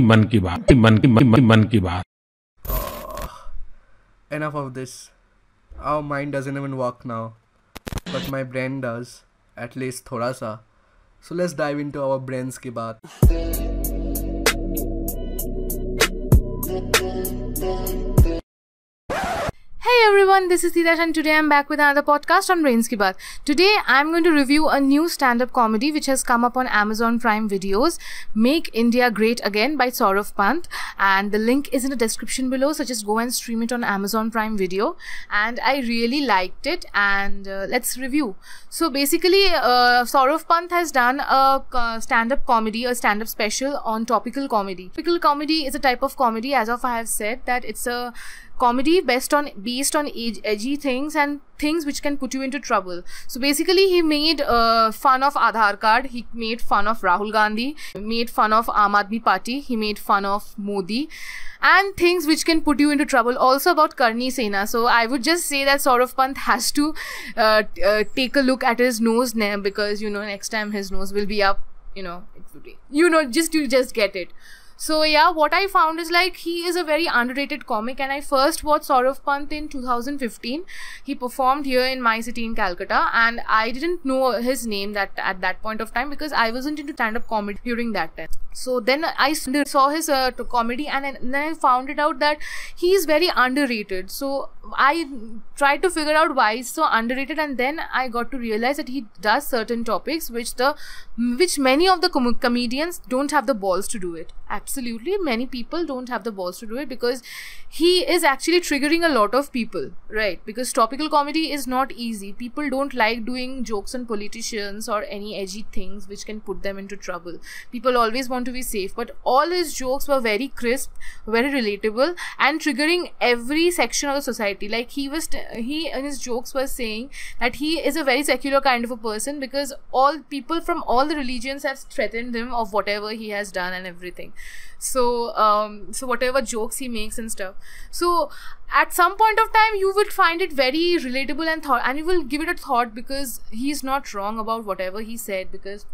मन की बात मन की मन, मन की बात enough of this. Our mind doesn't even work now, but my brain does, at least thoda sa. So let's dive into our brains ki baat. Everyone, this is Titash and today I'm back with another podcast on Brains Ki Baat. Today I'm going to review a new stand-up comedy which has come up on Amazon Prime Videos, Make India Great Again by Sorabh Pant and the link is in the description below so just go and stream it on Amazon Prime Video and I really liked it and uh, let's review. So basically uh, Sorabh Pant has done a uh, stand-up comedy, a stand-up special on topical comedy. Topical comedy is a type of comedy as of I have said that it's a comedy based on based on edgy things and things which can put you into trouble. So basically he made uh, fun of aadhar card. He made fun of rahul gandhi. Made fun of aam aadmi party. He made fun of modi. And things which can put you into trouble. Also about karni sena. So i would just say that sorabh pant has to uh, uh, take a look at his nose now because you know next time his nose will be up you know it would be you know just you just get it so yeah, what I found is like he is a very underrated comic, and I first watched Sorabh Pant in 2015. He performed here in my city in Calcutta, and I didn't know his name that at that point of time because I wasn't into stand-up comedy during that time. So then I saw his uh, comedy, and then I found it out that he is very underrated. So I tried to figure out why he's so underrated, and then I got to realize that he does certain topics which the which many of the com- comedians don't have the balls to do it many people don't have the balls to do it because he is actually triggering a lot of people right? Because topical comedy is not easy. People don't like doing jokes on politicians or any edgy things which can put them into trouble. People always want to be safe but all his jokes were very crisp very relatable and triggering every section of the society. Like he was t- he in his jokes was saying that he is a very secular kind of a person because all people from all the religions have threatened him of whatever he has done and everything so um so whatever jokes he makes and stuff so at some point of time you would find it very relatable and thought and you will give it a thought because he's not wrong about whatever he said because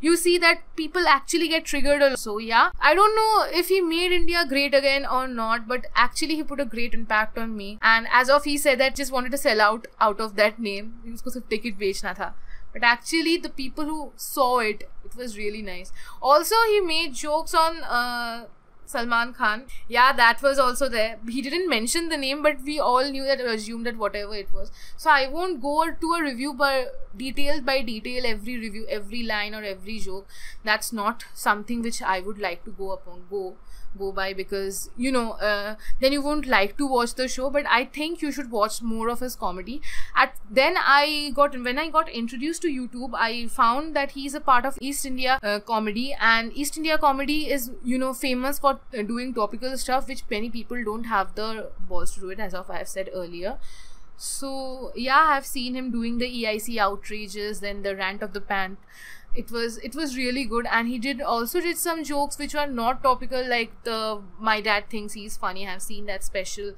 you see that people actually get triggered so yeah i don't know if he made india great again or not but actually he put a great impact on me and as of he said that just wanted to sell out out of that name उसको सिर्फ ticket बेचना था but actually the people who saw it it was really nice also he made jokes on uh, Salman Khan. Yeah, that was also there. He didn't mention the name, but we all knew that, assumed that whatever it was. So I won't go to a review by detail by detail every review, every line or every joke. That's not something which I would like to go upon. Go go by because you know uh, then you won't like to watch the show but i think you should watch more of his comedy. At then i got when i got introduced to youtube i found that he's a part of east india uh, comedy. And east india comedy is you know famous for uh, doing topical stuff which many people don't have the balls to do it as of i have said earlier. So yeah i've seen him doing the eic outrages then the rant of the pant it was it was really good. And he did also did some jokes which were not topical like the my dad thinks he's funny i've seen that special.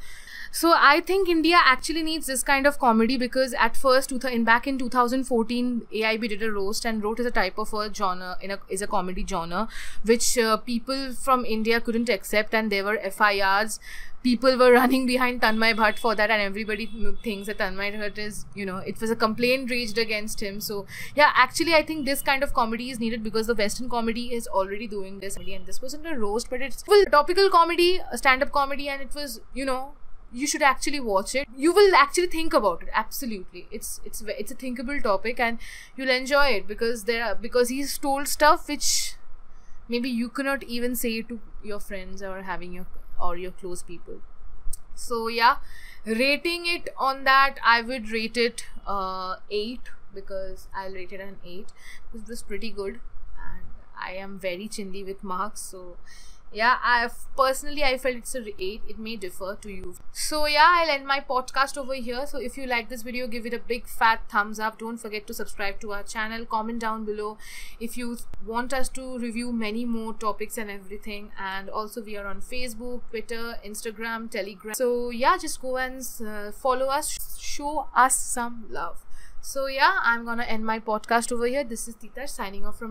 So i think india actually needs this kind of comedy because at first in back in 2014 aib did a roast and wrote as a type of a genre in a is a comedy genre which uh, people from india couldn't accept. And there were firs people were running behind Tanmay Bhatt for that, and everybody thinks that Tanmay Bhatt is, you know, it was a complaint raised against him. So, yeah, actually, I think this kind of comedy is needed because the Western comedy is already doing this, and this wasn't a roast, but it's full topical comedy, a stand-up comedy, and it was, you know. You should actually watch it. You will actually think about it. Absolutely, it's it's it's a thinkable topic, and you'll enjoy it because there are, because he's told stuff which maybe you cannot even say to your friends or having your or your close people so yeah rating it on that i would rate it uh 8 because i'll rate it an 8 it was pretty good. And i am very chindi with marks so yeah i personally i felt it's a 8 it may differ to you. So yeah i'll end my podcast over here. So if you like this video give it a big fat thumbs up. Don't forget to subscribe to our channel. Comment down below if you want us to review many more topics and everything. And also we are on facebook twitter instagram telegram. So yeah just go and uh, follow us. Show us some love so yeah i'm gonna end my podcast over here. This is tita signing off from